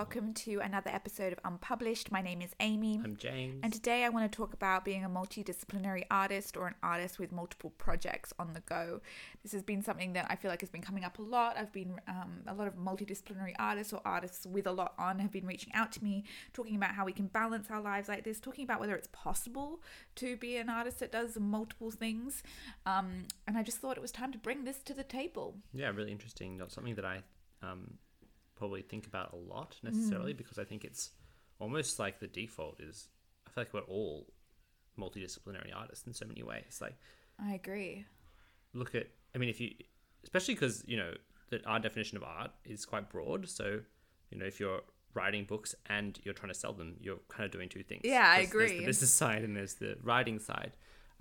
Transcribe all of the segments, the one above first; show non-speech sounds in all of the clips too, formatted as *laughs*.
Welcome to another episode of Unpublished. My name is Amy. I'm James. And today I want to talk about being a multidisciplinary artist or an artist with multiple projects on the go. This has been something that I feel like has been coming up a lot. I've been, um, a lot of multidisciplinary artists or artists with a lot on have been reaching out to me, talking about how we can balance our lives like this, talking about whether it's possible to be an artist that does multiple things. Um, and I just thought it was time to bring this to the table. yeah, really interesting. Not something that I um, probably think about a lot necessarily because I think it's almost like the default is I feel like we're all multidisciplinary artists in so many ways. Like I agree. look at I mean if you especially because you know that our definition of art is quite broad. So you know if you're writing books and you're trying to sell them, you're kind of doing two things. Yeah, I There's- There's agree. the business *laughs* side and there's the writing side.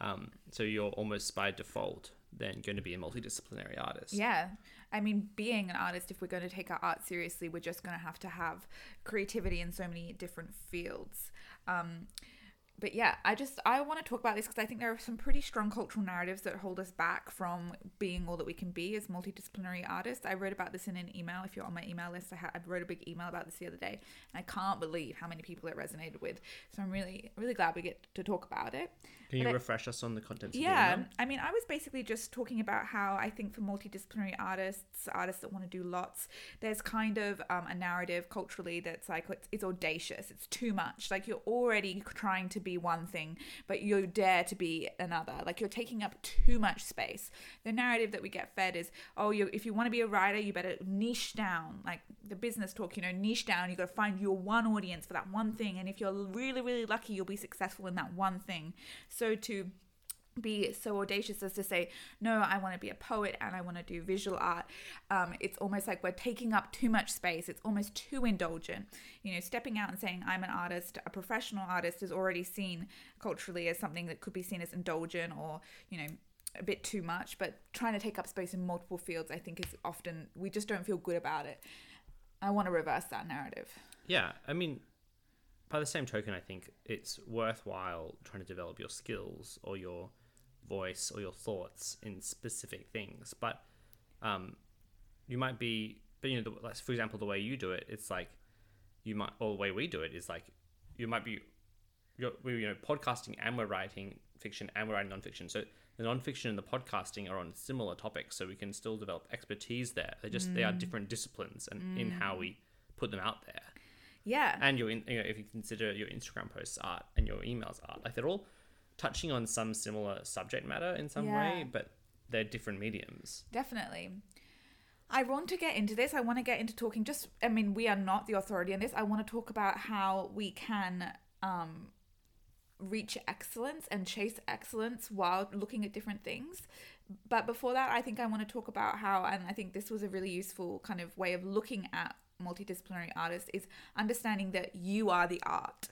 Um, so you're almost by default then going to be a multidisciplinary artist. Yeah. I mean, being an artist, if we're going to take our art seriously, we're just going to have to have creativity in so many different fields. Um, but yeah, I just I want to talk about this because I think there are some pretty strong cultural narratives that hold us back from being all that we can be as multidisciplinary artists. I wrote about this in an email. If you're on my email list, I, had, I wrote a big email about this the other day, and I can't believe how many people it resonated with. So I'm really really glad we get to talk about it. Can you But I- refresh us on the contents of the Yeah, email? I mean, I was basically just talking about how I think for multidisciplinary artists, artists that want to do lots, there's kind of um, a narrative culturally that's like it's, it's audacious, it's too much. Like you're already trying to be one thing, but you dare to be another. Like you're taking up too much space. The narrative that we get fed is, oh, you if you want to be a writer, you better niche down. Like the business talk, you know, niche down. You got to find your one audience for that one thing, and if you're really, really lucky, you'll be successful in that one thing. So to be so audacious as to say no i want to be a poet and i want to do visual art. Um, it's almost like we're taking up too much space. It's almost too indulgent. You know stepping out and saying i'm an artist a professional artist is already seen culturally as something that could be seen as indulgent or you know a bit too much but trying to take up space in multiple fields i think is often we just don't feel good about it. I want to reverse that narrative. Yeah, I mean, by the same token, I think it's worthwhile trying to develop your skills or your voice or your thoughts in specific things. But um, you might be, but you know, the, like for example, the way you do it, it's like you might, or the way we do it is like you might be, you're, we're you know podcasting and we're writing fiction and we're writing nonfiction. So the nonfiction and the podcasting are on similar topics, so we can still develop expertise there. They just they are different disciplines and in how we put them out there yeah and your in, you know if you consider your Instagram posts art and your emails art, like they're all touching on some similar subject matter in some Yeah. way, but they're different mediums. Definitely. I want to get into this. I want to get into talking just, I mean, we are not the authority on this. I want to talk about how we can um, reach excellence and chase excellence while looking at different things. But before that, I think I want to talk about how, and I think this was a really useful kind of way of looking at multidisciplinary artists, is understanding that you are the art.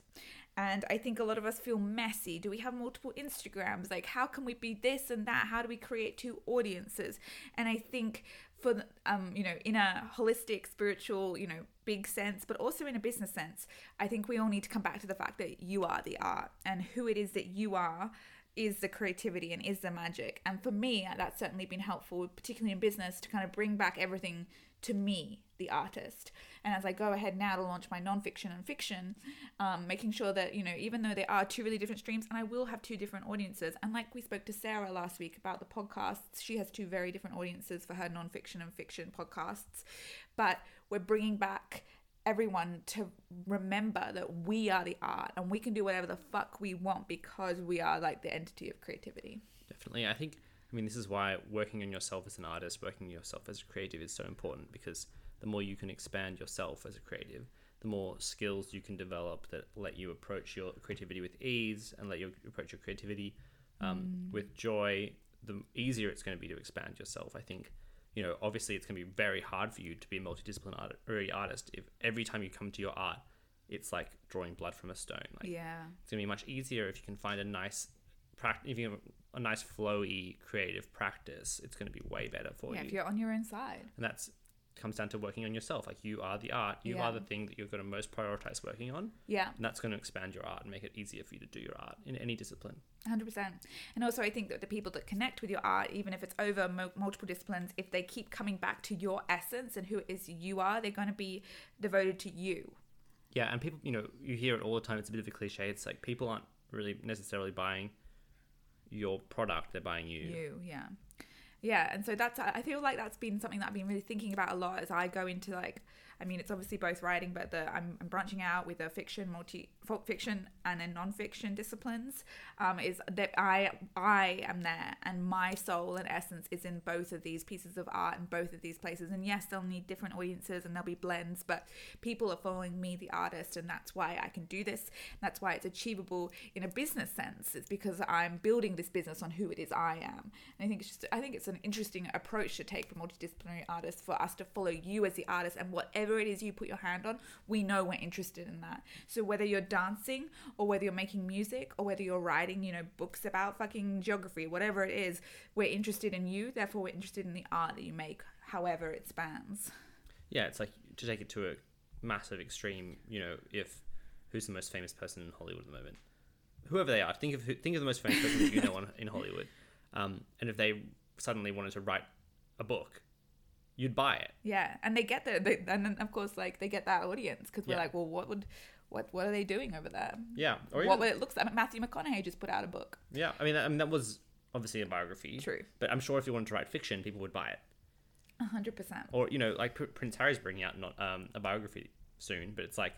And I think a lot of us feel messy. Do we have multiple Instagrams? Like, how can we be this and that? How do we create two audiences? And I think for um, you know, in a holistic, spiritual, you know, big sense, but also in a business sense, I think we all need to come back to the fact that you are the art and who it is that you are is the creativity and is the magic. And for me, that's certainly been helpful, particularly in business, to kind of bring back everything to me, the artist. And as I go ahead now to launch my nonfiction and fiction, um, making sure that, you know, even though there are two really different streams, and I will have two different audiences. And like we spoke to Sarah last week about the podcasts, she has two very different audiences for her nonfiction and fiction podcasts. But we're bringing back everyone to remember that we are the art and we can do whatever the fuck we want because we are like the entity of creativity. Definitely, I think. I mean, this is why working on yourself as an artist, working on yourself as a creative, is so important because the more you can expand yourself as a creative, the more skills you can develop that let you approach your creativity with ease and let you approach your creativity um, with joy. The easier it's going to be to expand yourself. I think you know, obviously it's going to be very hard for you to be a multidisciplinary artist if every time you come to your art, it's like drawing blood from a stone. Like Yeah. it's going to be much easier if you can find a nice practice, if you have a nice flowy creative practice. It's going to be way better for Yeah, you. if you're on your own side. And that's comes down to working on yourself. Like you are the art, you Yeah. are the thing that you're going to most prioritize working on, Yeah. and that's going to expand your art and make it easier for you to do your art in any discipline. 100%. And also, I think that the people that connect with your art, even if it's over mo- multiple disciplines, if they keep coming back to your essence and who it is you are, they're going to be devoted to you. Yeah, and people, you know, you hear it all the time. It's a bit of a cliche. It's like people aren't really necessarily buying your product; they're buying you. You, yeah. Yeah, and so that's I feel like that's been something that I've been really thinking about a lot as I go into like I mean it's obviously both writing but the I'm, I'm branching out with the fiction multi folk fiction and then non-fiction disciplines um, is that I I am there and my soul and essence is in both of these pieces of art and both of these places. And yes they'll need different audiences and there'll be blends but people are following me the artist and that's why I can do this. That's why it's achievable in a business sense it's because I'm building this business on who it is I am. And I think it's just I think it's an interesting approach to take for multidisciplinary artists for us to follow you as the artist and whatever it is you put your hand on we know we're interested in that. So whether you're dancing or whether you're making music or whether you're writing you know books about fucking geography whatever it is we're interested in you therefore we're interested in the art that you make however it spans. Yeah, it's like to take it to a massive extreme. You know, if who's the most famous person in Hollywood at the moment, whoever they are, think of think of the most famous person that you know on, in Hollywood, um, and if they suddenly wanted to write a book, you'd buy it. Yeah, and they get the, they, and then of course like they get that audience because we're Yeah. like, well, what would, what what are they doing over there? Yeah, or what would it looks like? Matthew McConaughey just put out a book. yeah. I mean, I mean that was obviously a biography. True, But I'm sure if you wanted to write fiction, people would buy it. a hundred percent. Or you know, like Pr- Prince Harry's bringing out not um, a biography soon, but it's like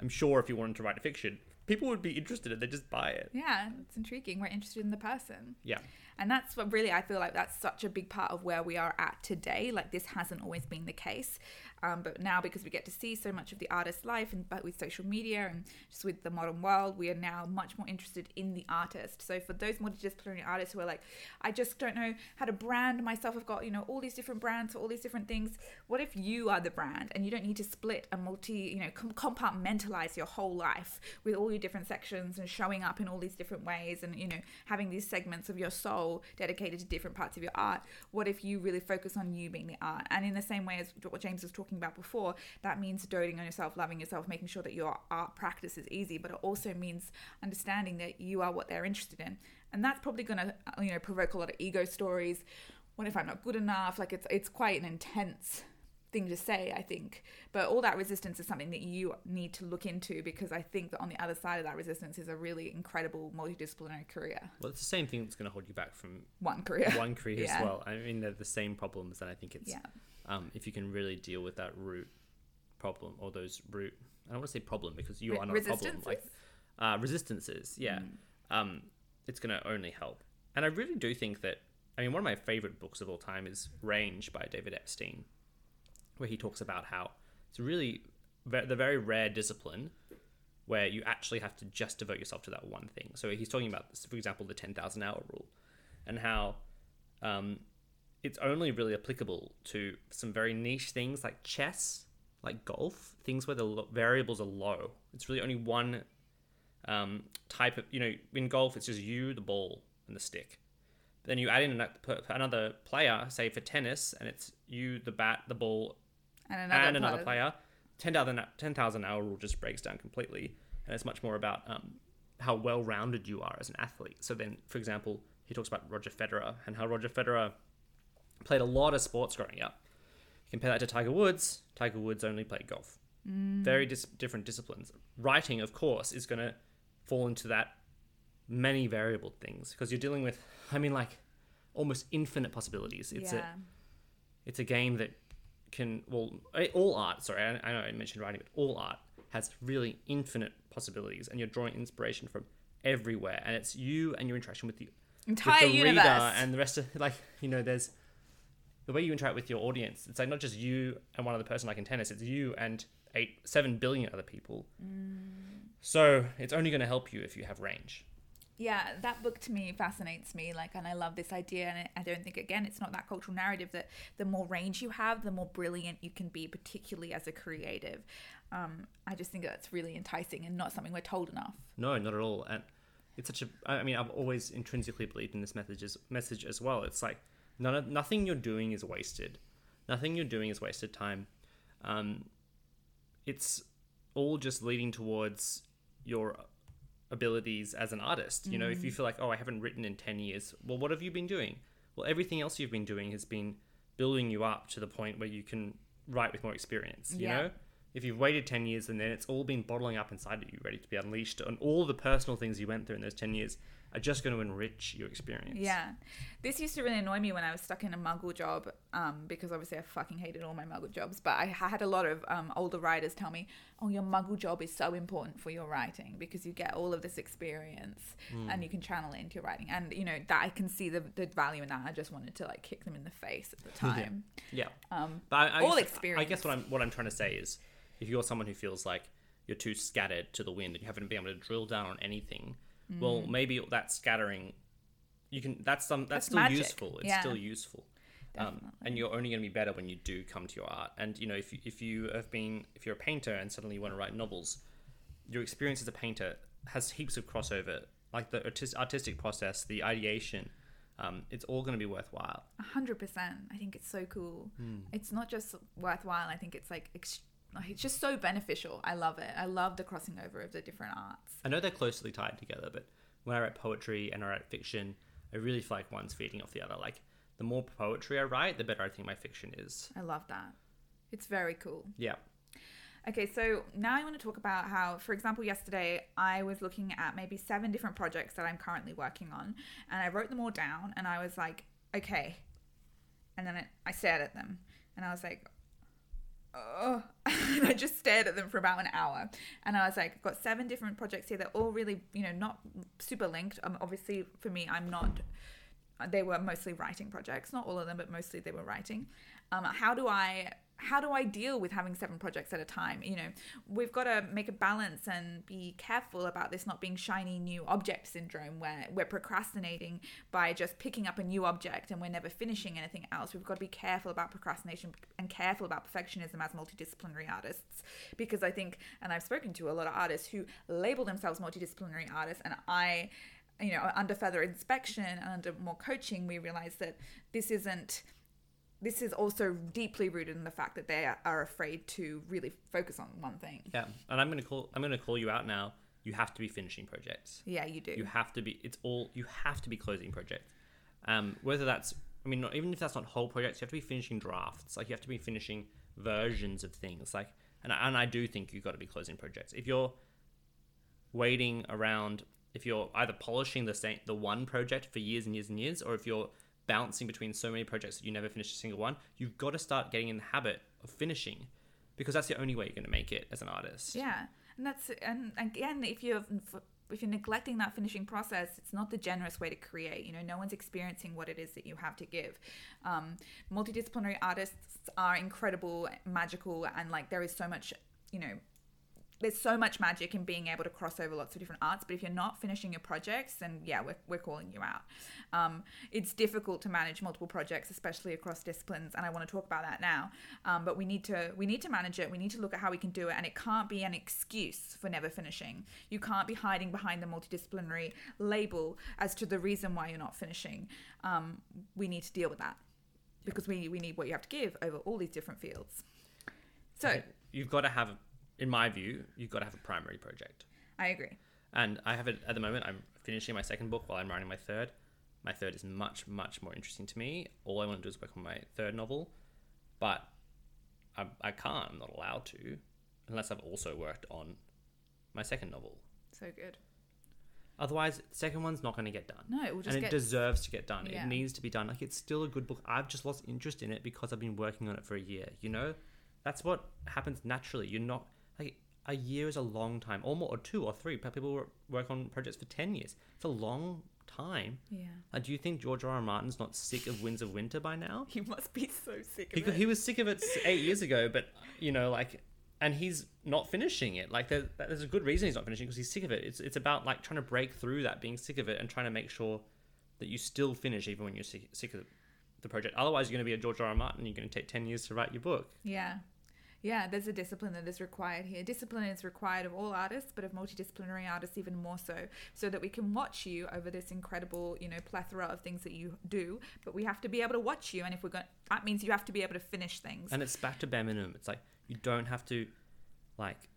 I'm sure if you wanted to write a fiction, people would be interested and they'd just buy it. Yeah, it's intriguing. We're interested in the person. Yeah. And that's what really I feel like that's such a big part of where we are at today. Like this hasn't always been the case, um, but now because we get to see so much of the artist's life, and but with social media and just with the modern world, we are now much more interested in the artist. So for those multidisciplinary artists who are like, I just don't know how to brand myself. I've got you know all these different brands for all these different things. What if you are the brand and you don't need to split and multi you know com- compartmentalize your whole life with all your different sections and showing up in all these different ways and you know having these segments of your soul dedicated to different parts of your art. What if you really focus on you being the art? And in the same way as what james was talking about before that means doting on yourself loving yourself making sure that your art practice is easy but it also means understanding that you are what they're interested in. And that's probably going to uh, you know provoke a lot of ego stories. What if i'm not good enough? Like it's it's quite an intense thing to say, I think. But all that resistance is something that you need to look into because I think that on the other side of that resistance is a really incredible multidisciplinary career. Well, it's the same thing that's going to hold you back from One career. *laughs* one career Yeah. as well. I mean, they're the same problems, and I think it's Yeah. um, if you can really deal with that root problem or those root. I don't want to say problem because you Re- are not a problem. Like uh, resistances, yeah. Um, it's going to only help. And I really do think that. I mean, one of my favorite books of all time is Range by David Epstein, where he talks about how it's really the very rare discipline where you actually have to just devote yourself to that one thing. So he's talking about, for example, the 10,000 hour rule and how um, it's only really applicable to some very niche things like chess, like golf, things where the variables are low. It's really only one um, type of, you know, in golf, it's just you, the ball, and the stick. Then you add in another player, say for tennis, and it's you, the bat, the ball, And another, and another player. player. 10,000 10,000 hour rule just breaks down completely. And it's much more about um, how well rounded you are as an athlete. So then, for example, he talks about Roger Federer and how Roger Federer played a lot of sports growing up. Compare that to Tiger Woods. Tiger Woods only played golf. Very dis- different disciplines. Writing, of course, is going to fall into that many variable things because you're dealing with, I mean, like almost infinite possibilities. It's yeah. a it's a game that can well eh, all art sorry I, I know i mentioned writing but all art has really infinite possibilities and you're drawing inspiration from everywhere and it's you and your interaction with the, Entire with the universe. reader and the rest of like you know there's the way you interact with your audience it's like not just you and one other person like in tennis it's you and eight seven billion other people. So it's only going to help you if you have range yeah that book to me fascinates me like and i love this idea and i don't think again it's not that cultural narrative that the more range you have the more brilliant you can be particularly as a creative um, i just think that's really enticing and not something we're told enough No, not at all. And it's such a. I mean, I've always intrinsically believed in this message as, message as well. It's like none of, nothing you're doing is wasted. Nothing you're doing is wasted time. Um, it's all just leading towards your abilities as an artist. You know, if you mm. feel like, oh, I haven't written in 10 years, well, what have you been doing? Well, everything else you've been doing has been building you up to the point where you can write with more experience. You Yeah. know, if you've waited 10 years and then it's all been bottling up inside of you, ready to be unleashed, and all the personal things you went through in those 10 years are just going to enrich your experience. Yeah. This used to really annoy me when I was stuck in a muggle job um, because obviously I fucking hated all my muggle jobs. But I had a lot of um, older writers tell me, oh, your muggle job is so important for your writing because you get all of this experience and you can channel it into your writing. And, you know, that I can see the, the value in that. I just wanted to like kick them in the face at the *laughs* time. Yeah. Um, But I, I all guess, I guess what I'm what I'm trying to say is, if you're someone who feels like you're too scattered to the wind and you haven't been able to drill down on anything, well, maybe that scattering, you can. That's some. That's, Mm. That's still magic. useful. It's Yeah. still useful. Um, and you're only going to be better when you do come to your art. And you know, if you, if you have been, if you're a painter and suddenly you want to write novels, your experience as a painter has heaps of crossover. Like the artis- artistic process, the ideation, um, it's all going to be worthwhile. A hundred percent. I think it's so cool. Hmm. It's not just worthwhile. I think it's like ex- like, it's just so beneficial. I love it. I love the crossing over of the different arts. I know they're closely tied together, but when I write poetry and I write fiction, I really feel like one's feeding off the other. Like the more poetry I write, the better I think my fiction is. I love that. It's very cool. Yeah. Okay, so now I want to talk about how, for example, yesterday I was looking at maybe seven different projects that I'm currently working on, and I wrote them all down, and I was like, okay, and then I stared at them, and I was like, oh, *laughs* and I just stared at them for about an hour, and I was like, I've got seven different projects here. They're all really, you know, not super linked. Um, obviously, for me, I'm not. They were mostly writing projects, not all of them, but mostly they were writing. Um, how do I how do I deal with having seven projects at a time? You know, we've got to make a balance and be careful about this not being shiny new object syndrome where we're procrastinating by just picking up a new object and we're never finishing anything else. We've got to be careful about procrastination and careful about perfectionism as multidisciplinary artists because I think, and I've spoken to a lot of artists who label themselves multidisciplinary artists, and I you know, under further inspection and under more coaching, we realize that this isn't this is also deeply rooted in the fact that they are afraid to really focus on one thing. Yeah. And I'm gonna call I'm gonna call you out now. You have to be finishing projects. Yeah, you do. You have to be it's all you have to be closing projects. Um, whether that's I mean not, even if that's not whole projects, you have to be finishing drafts. Like you have to be finishing versions of things. Like and I, and I do think you've got to be closing projects. If you're waiting around if you're either polishing the same the one project for years and years and years or if you're bouncing between so many projects that you never finish a single one you've got to start getting in the habit of finishing because that's the only way you're going to make it as an artist yeah, and that's and again, if you're if you're neglecting that finishing process, it's not the generous way to create. You know, no one's experiencing what it is that you have to give. Um, multidisciplinary artists are incredible, magical, and like there is so much, you know, there's so much magic in being able to cross over lots of different arts. But if you're not finishing your projects, then yeah, we're, we're calling you out. Um, it's difficult to manage multiple projects, especially across disciplines, and I want to talk about that now. Um, but we need to we need to manage it. We need to look at how we can do it, and it can't be an excuse for never finishing. You can't be hiding behind the multidisciplinary label as to the reason why you're not finishing. Um, we need to deal with that because we we need what you have to give over all these different fields. So you've got to have in my view you've got to have a primary project. I agree. and i have it at the moment i'm finishing my second book while i'm writing my third. My third is much much more interesting to me. All i want to do is work on my third novel. But i, I can't i'm not allowed to unless i've also worked on my second novel. So good. otherwise the second one's not going to get done. No, it will just and it get deserves to get done. Yeah. it needs to be done. Like it's still a good book. I've just lost interest in it because i've been working on it for a year you know? That's what happens naturally. You're not like a year is a long time. Or more or two or three. People work on projects for 10 years. It's a long time. Yeah. like, do you think george r. R. Martin's not sick of winds of winter by now? *laughs* He must be so sick he, of it. he was sick of it eight years ago but you know like and he's not finishing it. Like there, there's a good reason he's not finishing because he's sick of it. It's, it's about like trying to break through that being sick of it and trying to make sure that you still finish even when you're sick, sick of the project. Otherwise you're going to be a george r. R. Martin you're going to take 10 years to write your book. Yeah. Yeah, there's a discipline that is required here. Discipline is required of all artists, but of multidisciplinary artists even more so, so that we can watch you over this incredible, you know, plethora of things that you do. But we have to be able to watch you, and if we're going, that means you have to be able to finish things. And it's back to bare minimum. It's like you don't have to like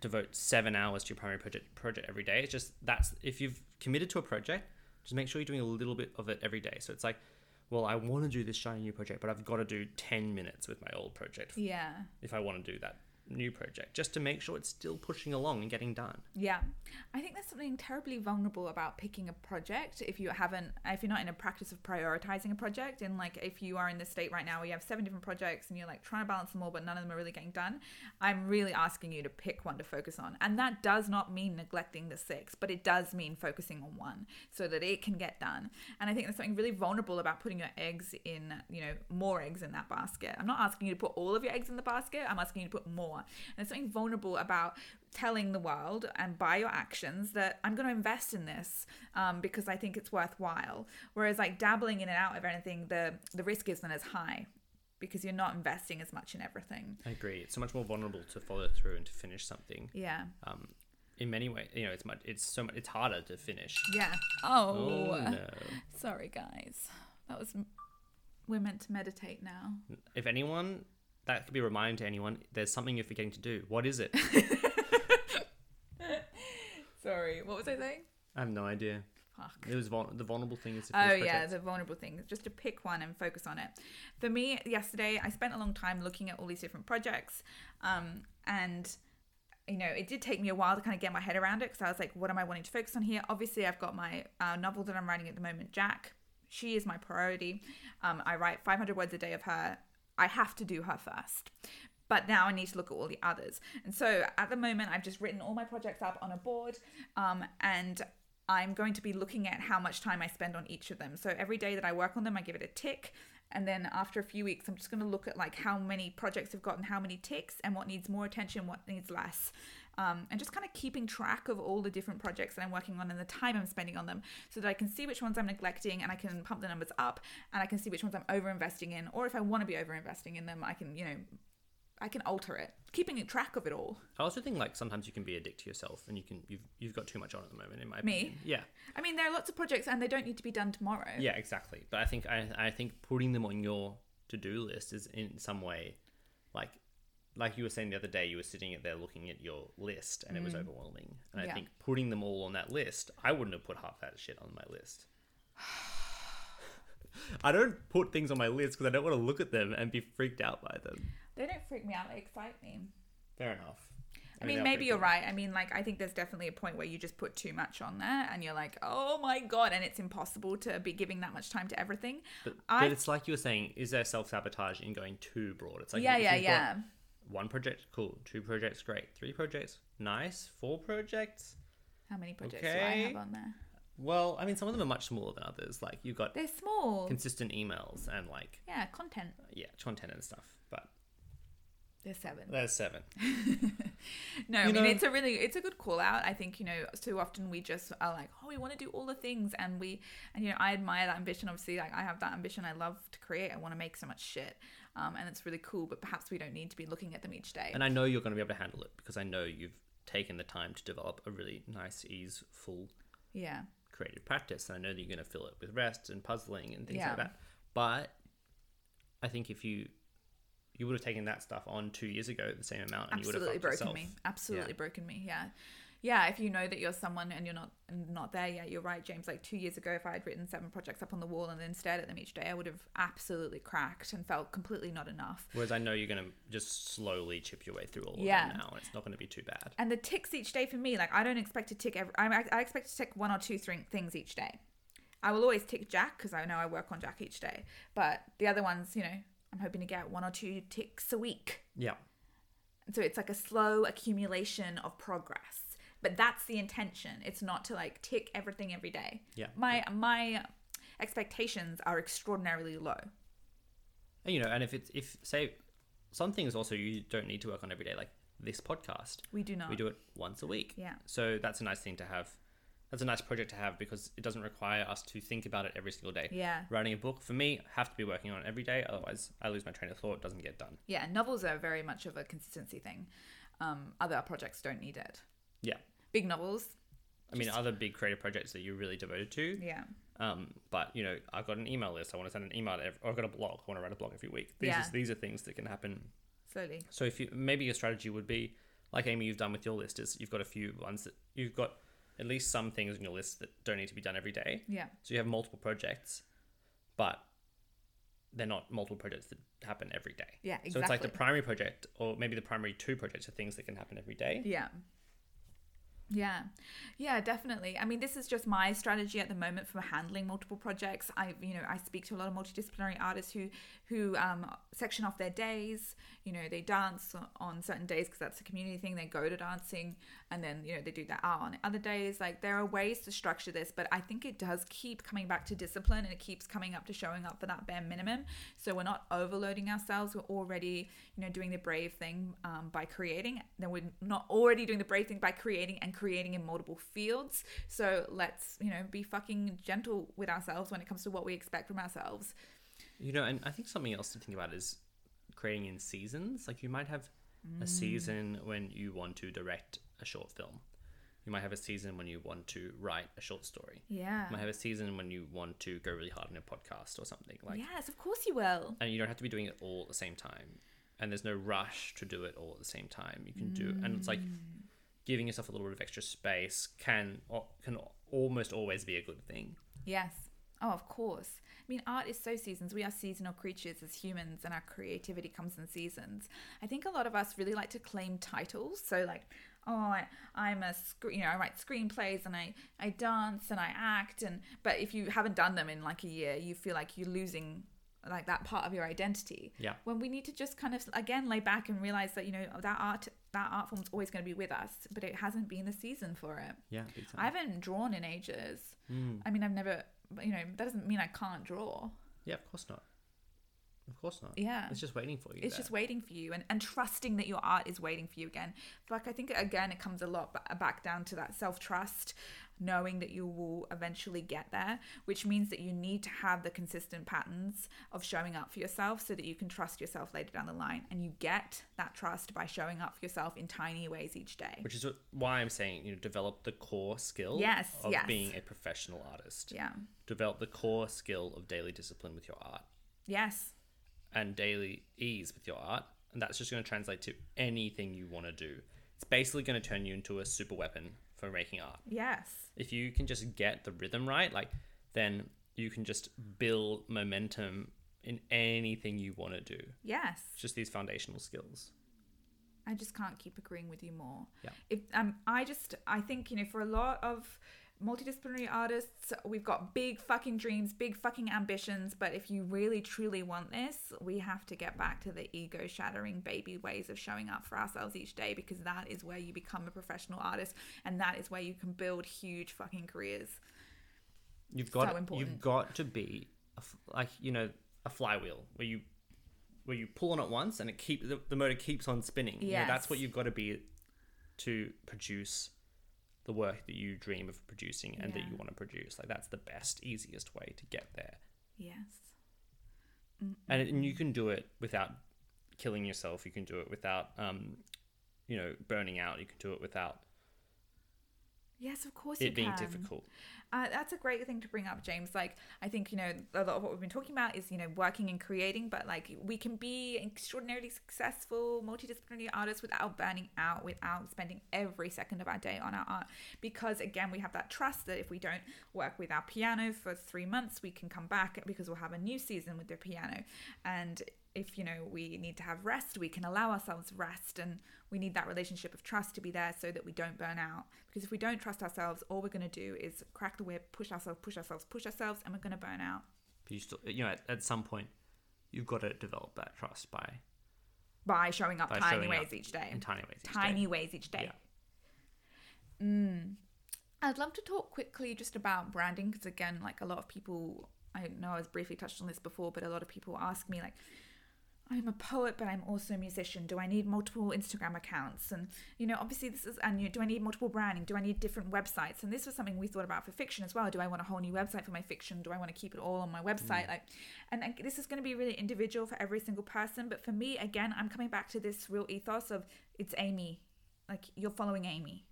devote seven hours to your primary project project every day. It's just that's if you've committed to a project, just make sure you're doing a little bit of it every day. So it's like, well, I want to do this shiny new project, but I've got to do ten minutes with my old project yeah, if I want to do that new project, just to make sure it's still pushing along and getting done. Yeah, I think there's something terribly vulnerable about picking a project if you haven't, if you're not in a practice of prioritizing a project. And like, if you are in the state right now where you have seven different projects and you're like trying to balance them all, but none of them are really getting done, I'm really asking you to pick one to focus on. And that does not mean neglecting the six, but it does mean focusing on one so that it can get done. And I think there's something really vulnerable about putting your eggs in, you know, more eggs in that basket. I'm not asking you to put all of your eggs in the basket. I'm asking you to put more. And there's something vulnerable about telling the world and by your actions that I'm going to invest in this um, because I think it's worthwhile. Whereas like dabbling in and out of anything, the the risk isn't as high because you're not investing as much in everything. I agree. It's so much more vulnerable to follow through and to finish something. Yeah. Um, in many ways, you know, it's much. It's so much. It's harder to finish. Yeah. Oh, Oh no! sorry guys. That was we're meant to meditate now. If anyone, that could be a reminder to anyone. There's something you're forgetting to do. What is it? *laughs* Sorry. What was I saying? I have no idea. Fuck. It was vul- the vulnerable thing is. To Oh yeah, the vulnerable thing. Just to pick one and focus on it. For me, yesterday I spent a long time looking at all these different projects, um, and you know it did take me a while to kind of get my head around it because I was like, what am I wanting to focus on here? Obviously, I've got my uh, novel that I'm writing at the moment, Jack. She is my priority. Um, I write 500 words a day of her. I have to do her first. But now I need to look at all the others. And so at the moment, I've just written all my projects up on a board, um, and I'm going to be looking at how much time I spend on each of them. So every day that I work on them, I give it a tick. And then after a few weeks, I'm just going to look at like how many projects have gotten how many ticks and what needs more attention, what needs less. Um, and just kind of keeping track of all the different projects that I'm working on and the time I'm spending on them so that I can see which ones I'm neglecting and I can pump the numbers up and I can see which ones I'm over investing in. Or if I want to be over investing in them, I can, you know, I can alter it. Keeping track of it all. I also think like sometimes you can be a dick to yourself, and you can you've you've got too much on at the moment. In my Me? opinion. Yeah. I mean, there are lots of projects and they don't need to be done tomorrow. Yeah, exactly. But I think I, I think putting them on your to do list is in some way, like like you were saying the other day, you were sitting there looking at your list and it was overwhelming. And I Mm. Think putting them all on that list, I wouldn't have put half that shit on my list. *sighs* I don't put things on my list because I don't want to look at them and be freaked out by them. They don't freak me out, they excite me. Fair enough. I mean, they're maybe you're cool. right. I mean, like, I think there's definitely a point where you just put too much on there and you're like, oh my God, and it's impossible to be giving that much time to everything. But, I- but it's like you were saying, is there self sabotage in going too broad? It's like yeah, if yeah, got yeah. One project, cool. Two projects, great. Three projects, nice. Four projects, How many projects do I Okay. have on there? Well, I mean, some of them are much smaller than others. Like you've got They're small. consistent emails and like yeah, content. yeah, content and stuff. But There's seven. there's seven. *laughs* *laughs* No, I You mean know- it's a really it's a good call out. I think you know too often we just are like, oh, we want to do all the things, and we and you know I admire that ambition. Obviously, like I have that ambition. I love to create. I want to make so much shit, um, and it's really cool. But perhaps we don't need to be looking at them each day. And I know you're going to be able to handle it because I know you've taken the time to develop a really nice, easeful yeah, creative practice. And I know that you're going to fill it with rest and puzzling and things Yeah. like that. But I think if you you would have taken that stuff on two years ago the same amount, and you would have broken yourself. me. Absolutely Yeah. broken me. Yeah. Yeah, if you know that you're someone and you're not not there yet, you're right, James. Like two years ago, if I had written seven projects up on the wall and then stared at them each day, I would have absolutely cracked and felt completely not enough. Whereas I know you're going to just slowly chip your way through all of Yeah. them now, and it's not going to be too bad. And the ticks each day for me, like I don't expect to tick every. I, I expect to tick one or two things each day. I will always tick Jack because I know I work on Jack each day. But the other ones, you know, I'm hoping to get one or two ticks a week. Yeah. So it's like a slow accumulation of progress. But that's the intention. It's not to like tick everything every day. Yeah. My my expectations are extraordinarily low. And, you know, and if it's if say some things also you don't need to work on every day, like this podcast, We do not. we do it once a week. Yeah. So that's a nice thing to have that's a nice project to have because it doesn't require us to think about it every single day. Yeah. Writing a book for me, I have to be working on it every day, otherwise I lose my train of thought. Doesn't get done. Yeah, novels are very much of a consistency thing. Um, other projects don't need it. Yeah. Big novels, I mean, other big creative projects that you're really devoted to. yeah. Um, but you know, I've got an email list. I want to send an email. To every, or I've got a blog. I want to write a blog every week. These, Yeah. are, these are things that can happen. Slowly. So if you maybe your strategy would be like Amy, you've done with your list is you've got a few ones that you've got at least some things on your list that don't need to be done every day. Yeah. So you have multiple projects, but they're not multiple projects that happen every day. Yeah, exactly. So it's like the primary project, or maybe the primary two projects are things that can happen every day. Yeah. Yeah. Yeah, definitely. I mean, this is just my strategy at the moment for handling multiple projects. I, you know, I speak to a lot of multidisciplinary artists who, who um, section off their days. You know, they dance on certain days because that's a community thing. They go to dancing, and then you know they do that art on other days. Like there are ways to structure this, but I think it does keep coming back to discipline, and it keeps coming up to showing up for that bare minimum. So we're not overloading ourselves. We're already, you know, doing the brave thing um, by creating. Then we're not already doing the brave thing by creating and creating in multiple fields. So let's, you know, be fucking gentle with ourselves when it comes to what we expect from ourselves. You know, and I think something else to think about is creating in seasons. Like you might have Mm. a season when you want to direct a short film. You might have a season when you want to write a short story. Yeah. You might have a season when you want to go really hard on a podcast or something. Like yes, of course you will. and you don't have to be doing it all at the same time. And there's no rush to do it all at the same time. You can do and it's like mm. giving yourself a little bit of extra space can can almost always be a good thing. Yes. Oh, of course. I mean, art is so seasons. We are seasonal creatures as humans, and our creativity comes in seasons. I think a lot of us really like to claim titles. So, like, oh, I, I'm a sc- you know, I write screenplays and I I dance and I act, and but if you haven't done them in like a year, you feel like you're losing like that part of your identity. Yeah. When we need to just kind of again lay back and realize that you know that art that art form's always going to be with us, but it hasn't been the season for it. Yeah, time. I haven't drawn in ages. Mm. I mean, I've never, you know, that doesn't mean I can't draw. Yeah, of course not. Of course not. Yeah. It's just waiting for you. It's there. just waiting for you and, and trusting that your art is waiting for you again. Like, I think, again, it comes a lot back down to that self trust, knowing that you will eventually get there, which means that you need to have the consistent patterns of showing up for yourself so that you can trust yourself later down the line. And you get that trust by showing up for yourself in tiny ways each day. Which is why I'm saying, you know, develop the core skill Yes, of yes. being a professional artist. Yeah. Develop the core skill of daily discipline with your art Yes. And daily ease with your art. And that's just going to translate to anything you want to do. It's basically going to turn you into a super weapon for making art. Yes. If you can just get the rhythm right, like, then you can just build momentum in anything you want to do. Yes. It's just these foundational skills. I just can't keep agreeing with you more. Yeah. If um, I just I think you know for a lot of multidisciplinary artists, we've got big fucking dreams, big fucking ambitions. But if you really truly want this, we have to get back to the ego shattering baby ways of showing up for ourselves each day because that is where you become a professional artist and that is where you can build huge fucking careers. You've got So important. you've got to be a like you know a flywheel where you where you pull on it once and it keep the, the motor keeps on spinning. You know, that's what you've got to be to produce the work that you dream of producing and that you want to produce. Like that's the best, easiest way to get there. Yes. And, and you can do it without killing yourself. You can do it without um, you know, burning out. You can do it without Yes, of course you it being can. difficult. Uh, that's a great thing to bring up, James. Like, I think, you know, a lot of what we've been talking about is, you know, working and creating, but like, we can be extraordinarily successful multidisciplinary artists without burning out, without spending every second of our day on our art. Because, again, we have that trust that if we don't work with our piano for three months, we can come back because we'll have a new season with the piano. And if, you know, we need to have rest, we can allow ourselves rest. And we need that relationship of trust to be there so that we don't burn out. Because if we don't trust ourselves, all we're going to do is crack the whip, push ourselves, push ourselves, push ourselves, and we're going to burn out. But you still, you know, at, at some point, you've got to develop that trust by By showing up By tiny showing ways up each day. in tiny ways. each day. tiny ways each day. yeah. Mm. I'd love to talk quickly just about branding because, again, like a lot of people, I know I was briefly touched on this before, but a lot of people ask me, like, I'm a poet, but I'm also a musician. Do I need multiple Instagram accounts? And you know, obviously, this is and you do I need multiple branding? Do I need different websites? And this was something we thought about for fiction as well. Do I want a whole new website for my fiction? Do I want to keep it all on my website? Like, and like, this is going to be really individual for every single person. But for me, again, I'm coming back to this real ethos of it's Amy. Like you're following Amy,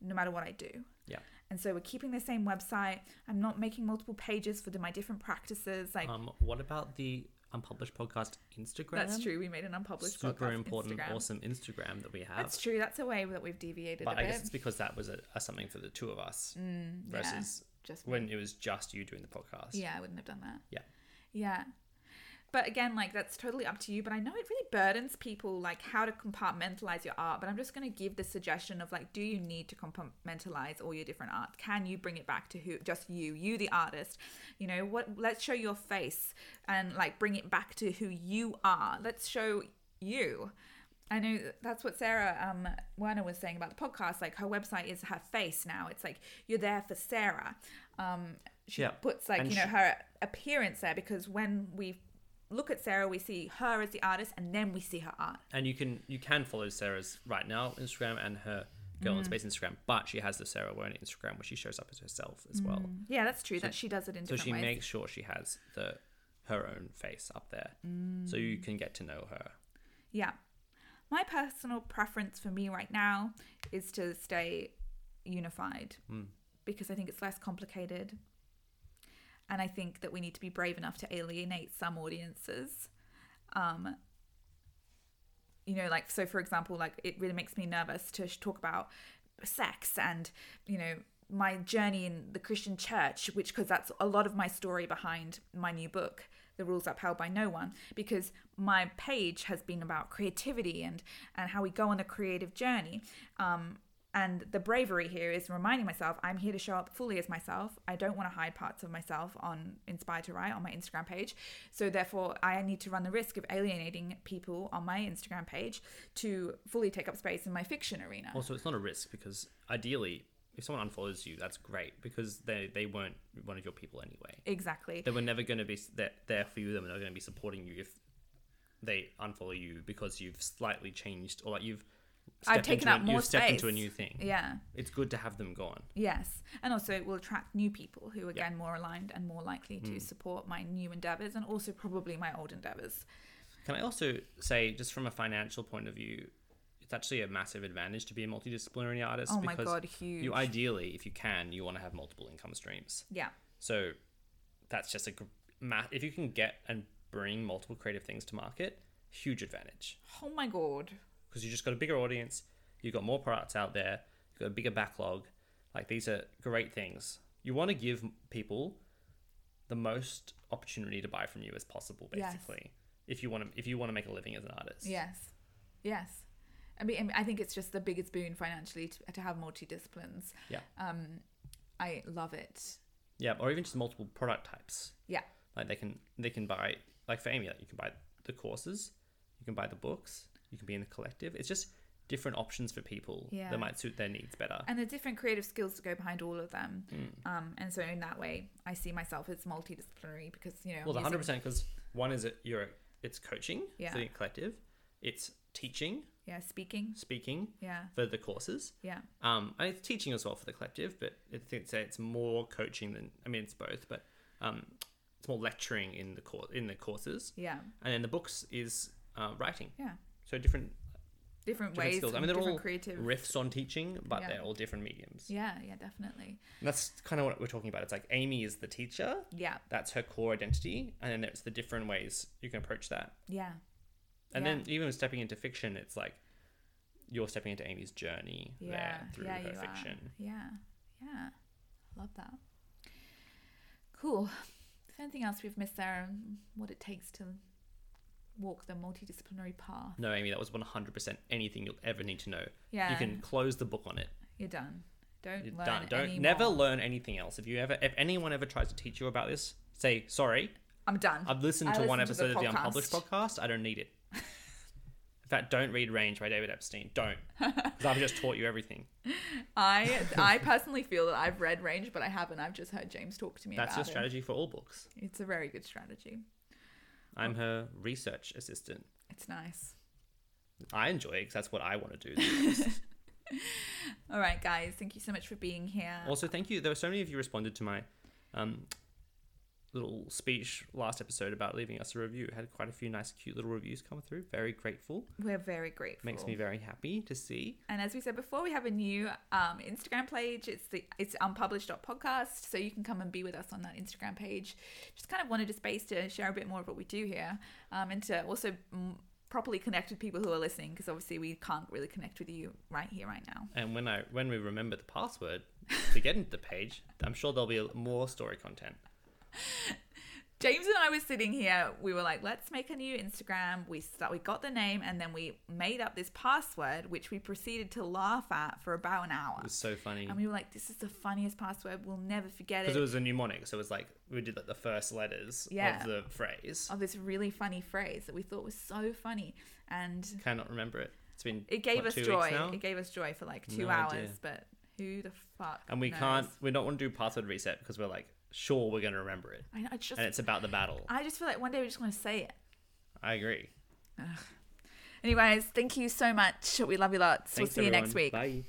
no matter what I do. Yeah. And so we're keeping the same website. I'm not making multiple pages for the, my different practices. Like Um, what about the unpublished podcast Instagram? that's true. We made an unpublished podcast. Super important, Instagram. awesome Instagram that we have. That's true. That's a way that we've deviated but a I bit. guess it's because that was a, a something for the two of us Mm, yeah, versus just me. when it was just you doing the podcast. Yeah, I wouldn't have done that. Yeah. Yeah. But again, like that's totally up to you. But I know it really burdens people, like how to compartmentalize your art. But I'm just going to give the suggestion of like, do you need to compartmentalize all your different art? Can you bring it back to who, just you, you the artist? You know what? Let's show your face and like bring it back to who you are. Let's show you. I know that's what Sarah um, Werner was saying about the podcast. Like her website is her face now. It's like you're there for Sarah. Um, she Yeah, puts like and you know she- her appearance there because when we look at Sarah, we see her as the artist, and then we see her art. And you can you can follow Sarah's right now Instagram and her Girl Mm. in Space Instagram, but she has the Sarah Werner Instagram where she shows up as herself as well. Yeah, that's true. that she does it in So she ways. makes sure she has the her own face up there, so Mm. you can get to know her. Yeah. My personal preference for me right now is to stay unified Mm. because I think it's less complicated. And I think that we need to be brave enough to alienate some audiences. Um, you know, like, so for example, like, it really makes me nervous to talk about sex and, you know, my journey in the Christian church, which, because that's a lot of my story behind my new book, The Rules Upheld by No One, because my page has been about creativity and, and how we go on a creative journey. Um, and the bravery here is reminding myself I'm here to show up fully as myself. I don't want to hide parts of myself on Inspired to Write on my Instagram page. So therefore, I need to run the risk of alienating people on my Instagram page to fully take up space in my fiction arena. Also, it's not a risk because ideally, if someone unfollows you, that's great because they they weren't one of your people anyway. exactly. They were never going to be there there for you. They were not going to be supporting you if they unfollow you because you've slightly changed or like you've I've taken up a, more you've stepped into a space. new thing. Yeah. It's good to have them gone. Yes. And also, it will attract new people who, again, more aligned and more likely to hmm. support my new endeavors and also probably my old endeavors. Can I also say, just from a financial point of view, it's actually a massive advantage to be a multidisciplinary artist Oh my because God, huge. you ideally, if you can, you want to have multiple income streams. yeah. So that's just a gr- ma- if you can get and bring multiple creative things to market, huge advantage Oh my God. Because you just got a bigger audience, you've got more products out there, you've got a bigger backlog. Like these are great things. You want to give people the most opportunity to buy from you as possible, Yes. basically. If you want to, if you want to make a living as an artist. Yes. Yes. I mean, I think it's just the biggest boon financially to, to have multidisciplines. Yeah. Um, I love it. Yeah, or even just multiple product types. Yeah. Like they can they can buy like for Amy, like you can buy the courses, you can buy the books, you can be in the collective. It's just different options for people Yeah. that might suit their needs better. And the different creative skills to go behind all of them. Mm. Um, and so in that way, I see myself as multidisciplinary because, you know, Well, hundred percent because one is it you're it's coaching Yeah. for the collective, it's teaching, yeah, speaking. speaking Yeah. for the courses, Yeah. um, and it's teaching as well for the collective. But I think it's, it's more coaching than I mean it's both, but um, it's more lecturing in the course in the courses, Yeah. and then the books is uh, writing. Yeah. So different Different, different ways. skills. I mean, they're all creative. riffs on teaching, but Yeah. they're all different mediums. Yeah. Yeah. Definitely. And that's kind of what we're talking about. It's like Amy is the teacher. Yeah. That's her core identity, and then it's the different ways you can approach that. Yeah. And Yeah. then even stepping into fiction, it's like you're stepping into Amy's journey Yeah. there through yeah. her fiction. Are. Yeah. Yeah. I love that. Cool. Is there anything else we've missed there? What it takes to walk the multidisciplinary path? No, Amy, that was 100% anything you'll ever need to know. Yeah. You can close the book on it. You're done. Don't You're learn done. Don't any never learn anything else. If you ever, if anyone ever tries to teach you about this, say sorry. I'm done. I've listened to one listened to episode the of the unpublished podcast. I don't need it. *laughs* In fact, don't read Range by David Epstein. Don't, *laughs* because I've just taught you everything. I *laughs* I personally feel that I've read Range, but I haven't. I've just heard James talk to me That's about your it. strategy for all books. It's a very good strategy. I'm her research assistant. It's nice. I enjoy it because that's what I want to do. *laughs* All right, guys. Thank you so much for being here. also, thank you. There were so many of you responded to my um, little speech last episode about leaving us a review. Had quite a few nice, cute little reviews come through. Very grateful. We're very grateful. Makes me very happy to see. And as we said before, we have a new um, Instagram page. It's the it's unpublished.podcast, so you can come and be with us on that Instagram page. Just kind of wanted a space to share a bit more of what we do here, um, and to also mm, properly connect with people who are listening, because obviously we can't really connect with you right here, right now. And when I when we remember the password to get into the page, I'm sure there'll be more story content. *laughs* James and I were sitting here. We were like, let's make a new Instagram. We start, we got the name, and then we made up this password, which we proceeded to laugh at for about an hour. It was so funny And we were like, this is the funniest password. We'll never forget it. because it. was a mnemonic. So it was like we did like the first letters Yeah. of the phrase. of this really funny phrase that we thought was so funny. And Cannot remember it. It's been it gave what, us joy. It gave us joy for like two No hours, idea. but who the fuck? and we knows? can't. We don't want to do password reset because we're like sure we're going to remember it, I, I just, and it's about the battle. I just feel like one day we just want to say it. I agree. Anyways, thank you so much. We love you lots. Thanks, we'll see you next week. Bye.